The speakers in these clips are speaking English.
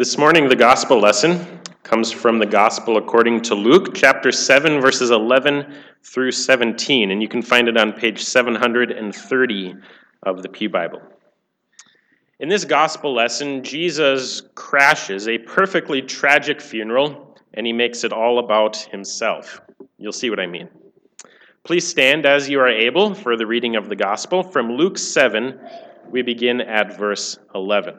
This morning, the gospel lesson comes from the gospel according to Luke, chapter 7, verses 11 through 17, and you can find it on page 730 of the Pew Bible. In this gospel lesson, Jesus crashes a perfectly tragic funeral and he makes it all about himself. You'll see what I mean. Please stand as you are able for the reading of the gospel. From Luke 7, we begin at verse 11.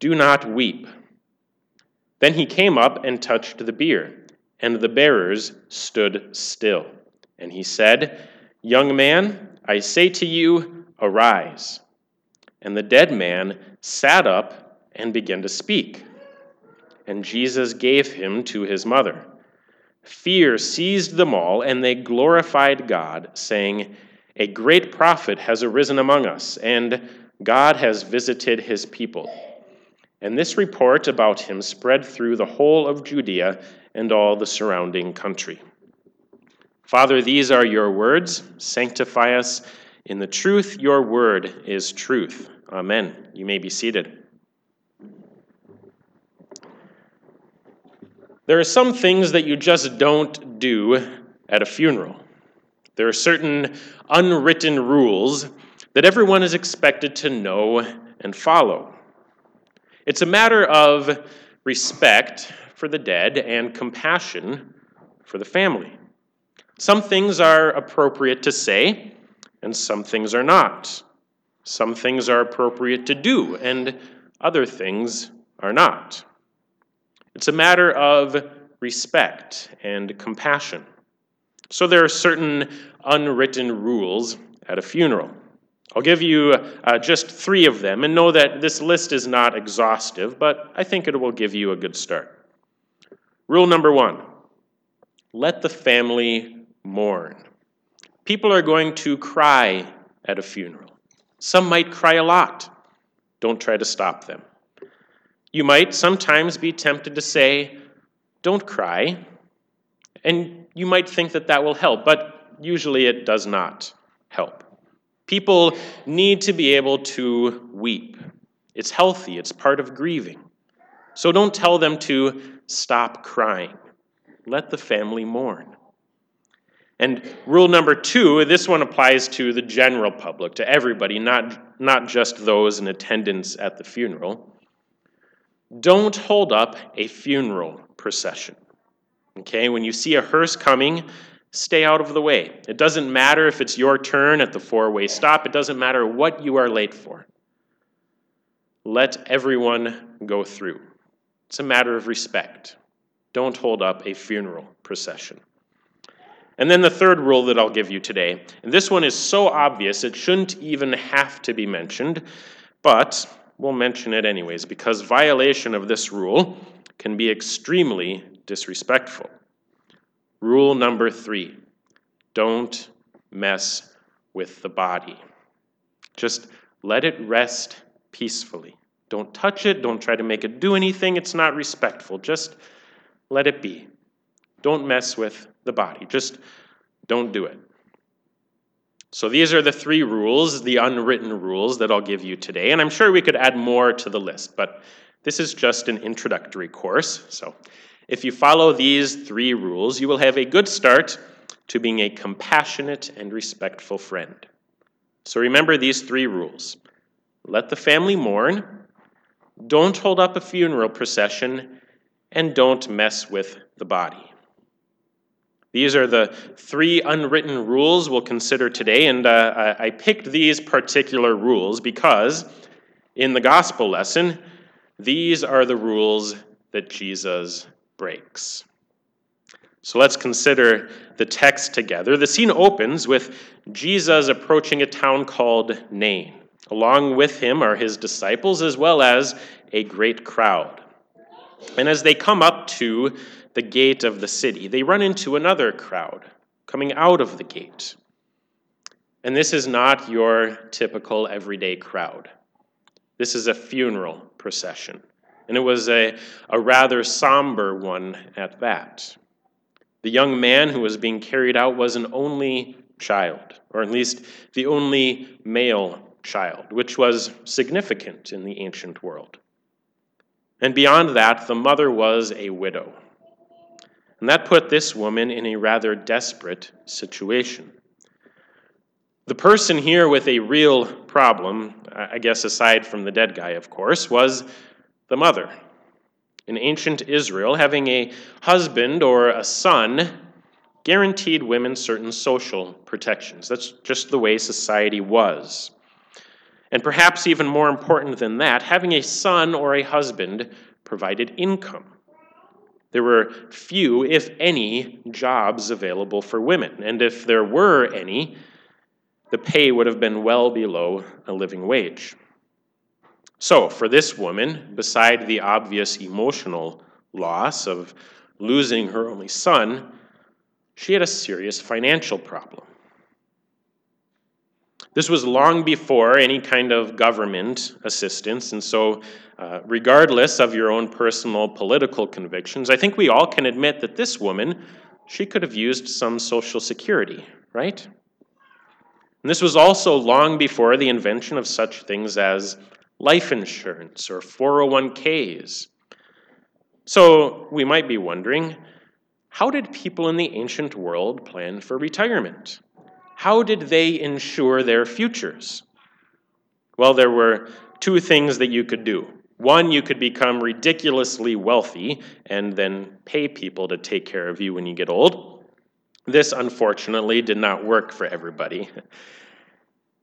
do not weep. Then he came up and touched the bier, and the bearers stood still. And he said, Young man, I say to you, arise. And the dead man sat up and began to speak. And Jesus gave him to his mother. Fear seized them all, and they glorified God, saying, A great prophet has arisen among us, and God has visited his people. And this report about him spread through the whole of Judea and all the surrounding country. Father, these are your words. Sanctify us in the truth. Your word is truth. Amen. You may be seated. There are some things that you just don't do at a funeral. There are certain unwritten rules that everyone is expected to know and follow. It's a matter of respect for the dead and compassion for the family. Some things are appropriate to say, and some things are not. Some things are appropriate to do, and other things are not. It's a matter of respect and compassion. So there are certain unwritten rules at a funeral. I'll give you uh, just three of them and know that this list is not exhaustive, but I think it will give you a good start. Rule number one let the family mourn. People are going to cry at a funeral. Some might cry a lot. Don't try to stop them. You might sometimes be tempted to say, Don't cry. And you might think that that will help, but usually it does not help. People need to be able to weep. It's healthy, it's part of grieving. So don't tell them to stop crying. Let the family mourn. And rule number two, this one applies to the general public, to everybody, not, not just those in attendance at the funeral. Don't hold up a funeral procession. Okay, when you see a hearse coming, stay out of the way. It doesn't matter if it's your turn at the four way stop, it doesn't matter what you are late for. Let everyone go through. It's a matter of respect. Don't hold up a funeral procession. And then the third rule that I'll give you today, and this one is so obvious it shouldn't even have to be mentioned, but we'll mention it anyways because violation of this rule can be extremely disrespectful. Rule number three don't mess with the body. Just let it rest peacefully. Don't touch it. Don't try to make it do anything. It's not respectful. Just let it be. Don't mess with the body. Just don't do it. So these are the three rules, the unwritten rules that I'll give you today. And I'm sure we could add more to the list, but this is just an introductory course. So if you follow these three rules, you will have a good start to being a compassionate and respectful friend. So remember these three rules let the family mourn, don't hold up a funeral procession, and don't mess with the body. These are the three unwritten rules we'll consider today, and uh, I picked these particular rules because in the gospel lesson, these are the rules that Jesus breaks. So let's consider the text together. The scene opens with Jesus approaching a town called Nain. Along with him are his disciples, as well as a great crowd. And as they come up to the gate of the city, they run into another crowd coming out of the gate. And this is not your typical everyday crowd. This is a funeral procession, and it was a, a rather somber one at that. The young man who was being carried out was an only child, or at least the only male child, which was significant in the ancient world. And beyond that, the mother was a widow. And that put this woman in a rather desperate situation. The person here with a real problem, I guess aside from the dead guy, of course, was the mother. In ancient Israel, having a husband or a son guaranteed women certain social protections. That's just the way society was. And perhaps even more important than that, having a son or a husband provided income. There were few, if any, jobs available for women, and if there were any, the pay would have been well below a living wage. So, for this woman, beside the obvious emotional loss of losing her only son, she had a serious financial problem. This was long before any kind of government assistance, and so, uh, regardless of your own personal political convictions, I think we all can admit that this woman, she could have used some social security, right? And this was also long before the invention of such things as life insurance or 401ks. So we might be wondering how did people in the ancient world plan for retirement? how did they ensure their futures? Well, there were two things that you could do. One, you could become ridiculously wealthy and then pay people to take care of you when you get old. This, unfortunately, did not work for everybody.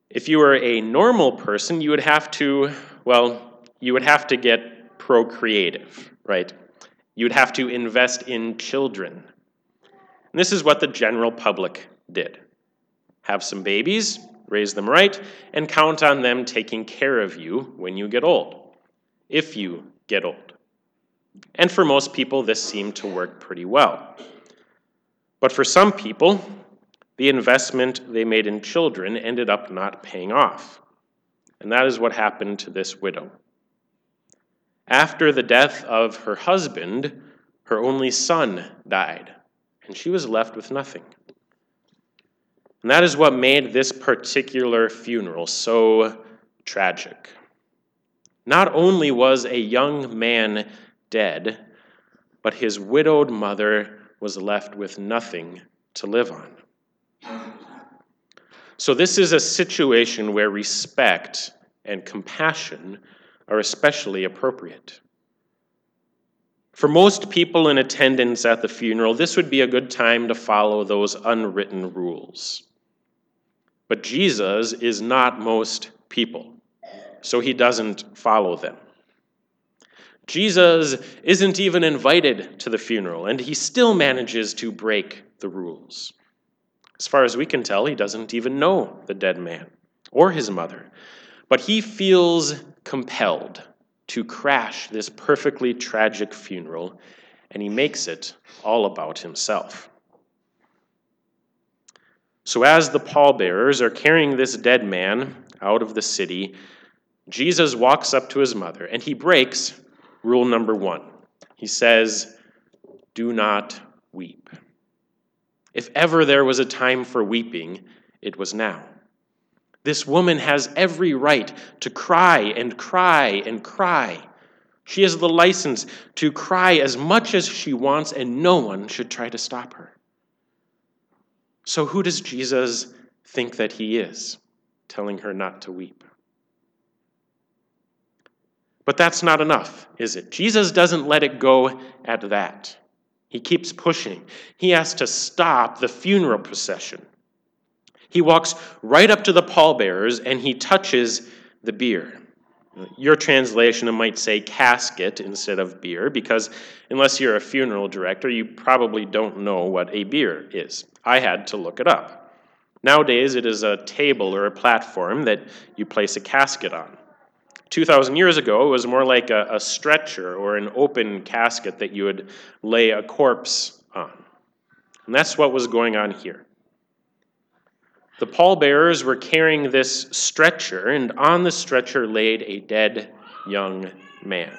If you were a normal person, you would have to, well, you would have to get procreative, right? You would have to invest in children. And this is what the general public did have some babies, raise them right, and count on them taking care of you when you get old, if you get old. And for most people, this seemed to work pretty well. But for some people, the investment they made in children ended up not paying off. And that is what happened to this widow. After the death of her husband, her only son died, and she was left with nothing. And that is what made this particular funeral so tragic. Not only was a young man dead, but his widowed mother was left with nothing to live on. So, this is a situation where respect and compassion are especially appropriate. For most people in attendance at the funeral, this would be a good time to follow those unwritten rules. But Jesus is not most people, so he doesn't follow them. Jesus isn't even invited to the funeral, and he still manages to break the rules. As far as we can tell, he doesn't even know the dead man or his mother, but he feels compelled to crash this perfectly tragic funeral, and he makes it all about himself. So, as the pallbearers are carrying this dead man out of the city, Jesus walks up to his mother and he breaks rule number one. He says, Do not weep. If ever there was a time for weeping, it was now. This woman has every right to cry and cry and cry. She has the license to cry as much as she wants, and no one should try to stop her. So, who does Jesus think that he is, telling her not to weep? But that's not enough, is it? Jesus doesn't let it go at that. He keeps pushing. He has to stop the funeral procession. He walks right up to the pallbearers and he touches the bier. Your translation might say casket instead of bier, because unless you're a funeral director, you probably don't know what a bier is. I had to look it up. Nowadays, it is a table or a platform that you place a casket on. 2,000 years ago, it was more like a, a, stretcher or an open casket that you would lay a corpse on. And that's what was going on here. The pallbearers were carrying this stretcher, and on the stretcher laid a dead young man,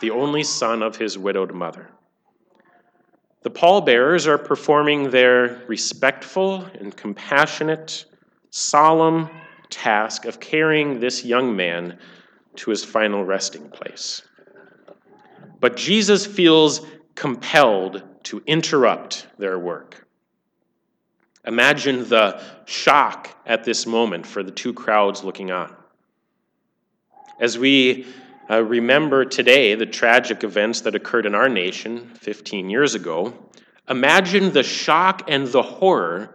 the only son of his widowed mother. The pallbearers are performing their respectful and compassionate, solemn task of carrying this young man to his final resting place. But Jesus feels compelled to interrupt their work. Imagine the shock at this moment for the two crowds looking on. As we uh, remember today the tragic events that occurred in our nation 15 years ago, imagine the shock and the horror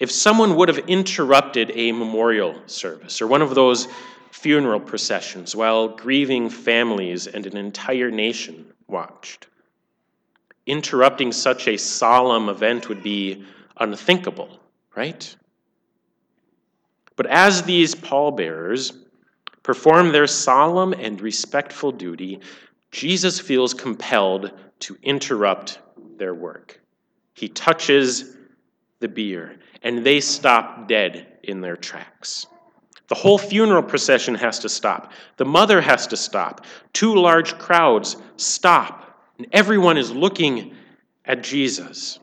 if someone would have interrupted a memorial service or one of those funeral processions while grieving families and an entire nation watched. Interrupting such a solemn event would be unthinkable, right? But as these pallbearers perform their solemn and respectful duty, Jesus feels compelled to interrupt their work. He touches the bier, and they stop dead in their tracks. The whole funeral procession has to stop. The mother has to stop. Two large crowds stop, and everyone is looking at Jesus.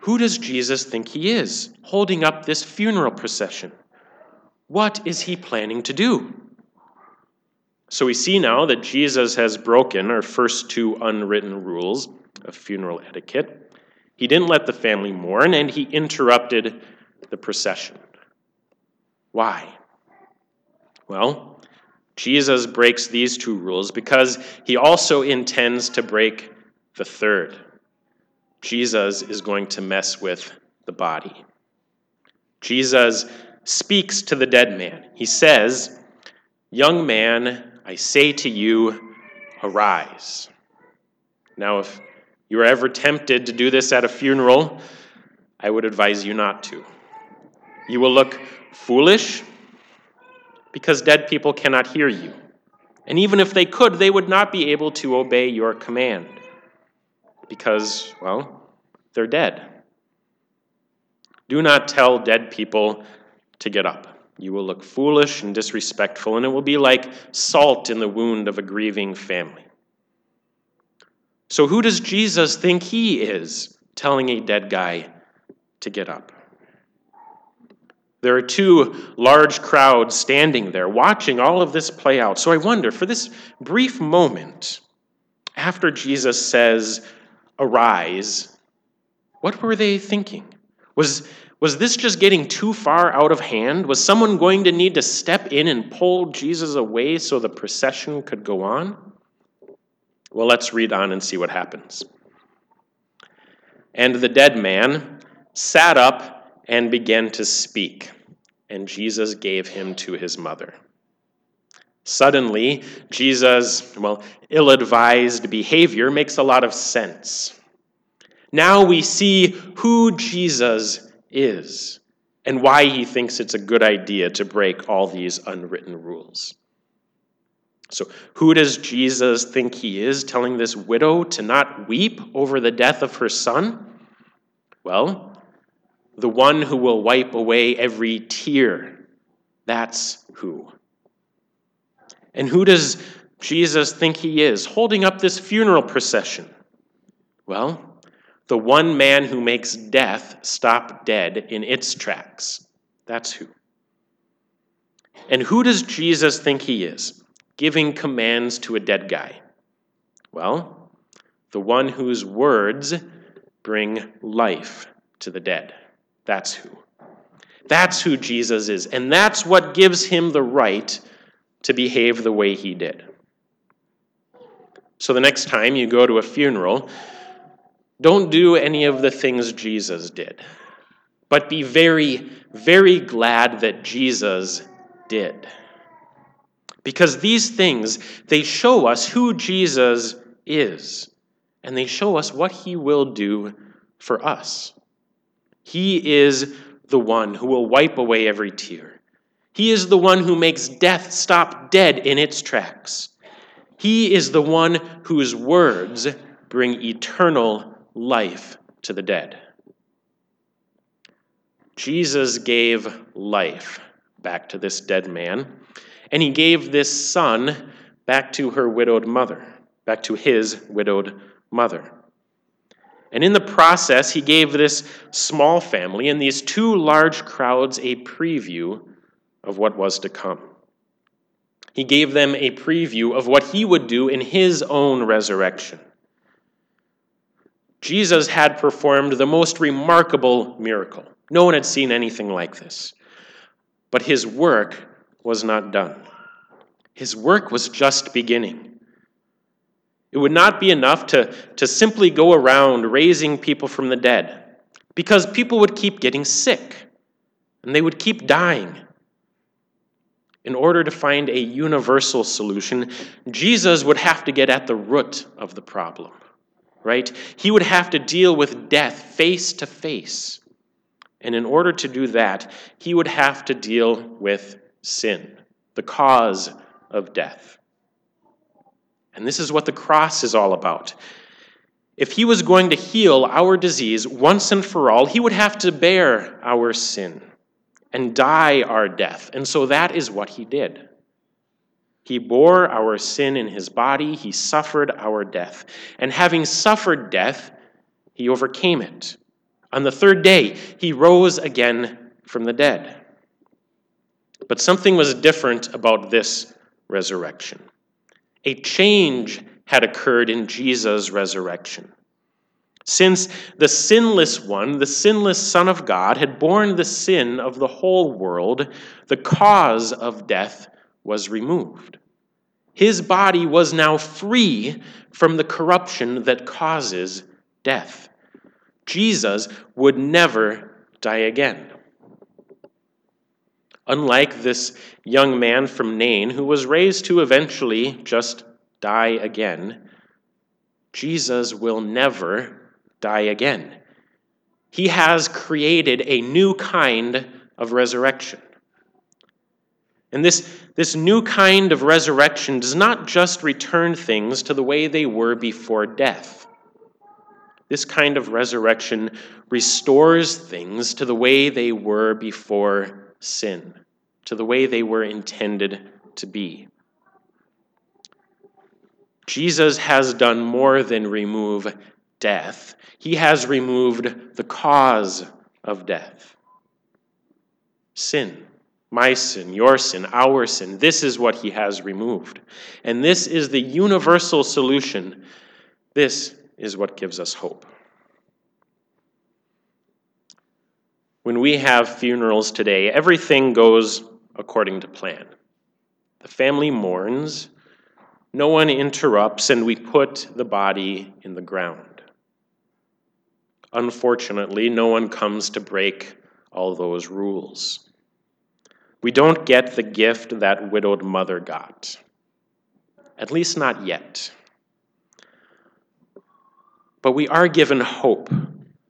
Who does Jesus think he is, holding up this funeral procession? What is he planning to do? So we see now that Jesus has broken our first two unwritten rules of funeral etiquette. He didn't let the family mourn, and he interrupted the procession. Why? Well, Jesus breaks these two rules because he also intends to break the third. Jesus is going to mess with the body. Jesus speaks to the dead man. He says, Young man, I say to you, arise. Now, if you are ever tempted to do this at a funeral, I would advise you not to. You will look foolish because dead people cannot hear you. And even if they could, they would not be able to obey your command because, well, they're dead. Do not tell dead people to get up. You will look foolish and disrespectful, and it will be like salt in the wound of a grieving family. So, who does Jesus think he is telling a dead guy to get up? There are two large crowds standing there watching all of this play out. So I wonder, for this brief moment, after Jesus says, Arise, what were they thinking? Was, was this just getting too far out of hand? Was someone going to need to step in and pull Jesus away so the procession could go on? Well, let's read on and see what happens. And the dead man sat up and began to speak, and Jesus gave him to his mother. Suddenly, Jesus' well, ill advised behavior makes a lot of sense. Now we see who Jesus is and why he thinks it's a good idea to break all these unwritten rules. So, who does Jesus think he is, telling this widow to not weep over the death of her son? Well, the one who will wipe away every tear. That's who. And who does Jesus think he is, holding up this funeral procession? Well, the one man who makes death stop dead in its tracks. That's who. And who does Jesus think he is, giving commands to a dead guy? Well, the one whose words bring life to the dead. That's who. That's who Jesus is. And that's what gives him the right to behave the way he did. So the next time you go to a funeral, don't do any of the things Jesus did, but be very, very glad that Jesus did. Because these things, they show us who Jesus is, and they show us what he will do for us. He is the one who will wipe away every tear. He is the one who makes death stop dead in its tracks. He is the one whose words bring eternal life to the dead. Jesus gave life back to this dead man, and he gave this son back to her widowed mother, back to his widowed mother. And in the process, he gave this small family and these two large crowds a preview of what was to come. He gave them a preview of what he would do in his own resurrection. Jesus had performed the most remarkable miracle. No one had seen anything like this. But his work was not done. His work was just beginning. It would not be enough to, to simply go around raising people from the dead, because people would keep getting sick and they would keep dying. In order to find a universal solution, Jesus would have to get at the root of the problem, right? He would have to deal with death face to face. And in order to do that, he would have to deal with sin, the cause of death. And this is what the cross is all about. If he was going to heal our disease once and for all, he would have to bear our sin and die our death. And so that is what he did. He bore our sin in his body, he suffered our death. And having suffered death, he overcame it. On the third day, he rose again from the dead. But something was different about this resurrection. A change had occurred in Jesus' resurrection. Since the sinless one, the sinless Son of God, had borne the sin of the whole world, the cause of death was removed. His body was now free from the corruption that causes death. Jesus would never die again. Unlike this young man from Nain who was raised to eventually just die again, Jesus will never die again. He has created a new kind of resurrection. And this, this new kind of resurrection does not just return things to the way they were before death. This kind of resurrection restores things to the way they were before sin, to the way they were intended to be. Jesus has done more than remove death, he has removed the cause of death sin. My sin, your sin, our sin. This is what he has removed. And this is the universal solution. This is what gives us hope. When we have funerals today, everything goes according to plan. The family mourns, no one interrupts, and we put the body in the ground. Unfortunately, no one comes to break all those rules. We don't get the gift that widowed mother got, at least not yet. But we are given hope,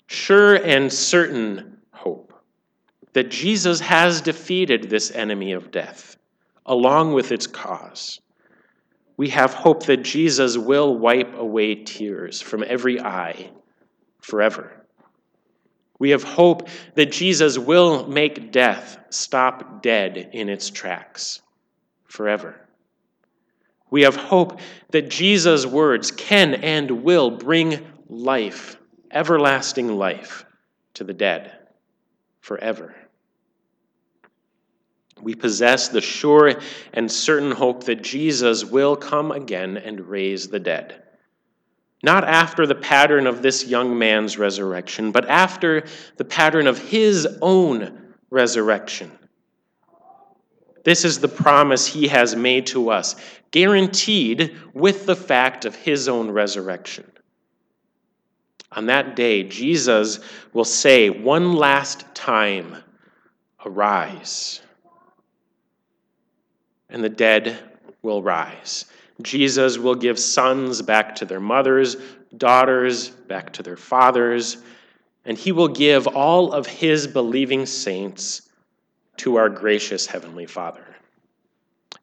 sure and certain hope, that Jesus has defeated this enemy of death, along with its cause. We have hope that Jesus will wipe away tears from every eye forever. We have hope that Jesus will make death stop dead in its tracks forever. We have hope that Jesus' words can and will bring life, everlasting life, to the dead forever. We possess the sure and certain hope that Jesus will come again and raise the dead not after the pattern of this young man's resurrection, but after the pattern of his own resurrection. This is the promise he has made to us, guaranteed with the fact of his own resurrection. On that day, Jesus will say one last time, Arise. And the dead will rise. Jesus will give sons back to their mothers, daughters back to their fathers, and he will give all of his believing saints to our gracious Heavenly Father.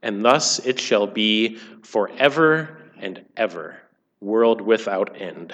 And thus it shall be forever and ever, world without end.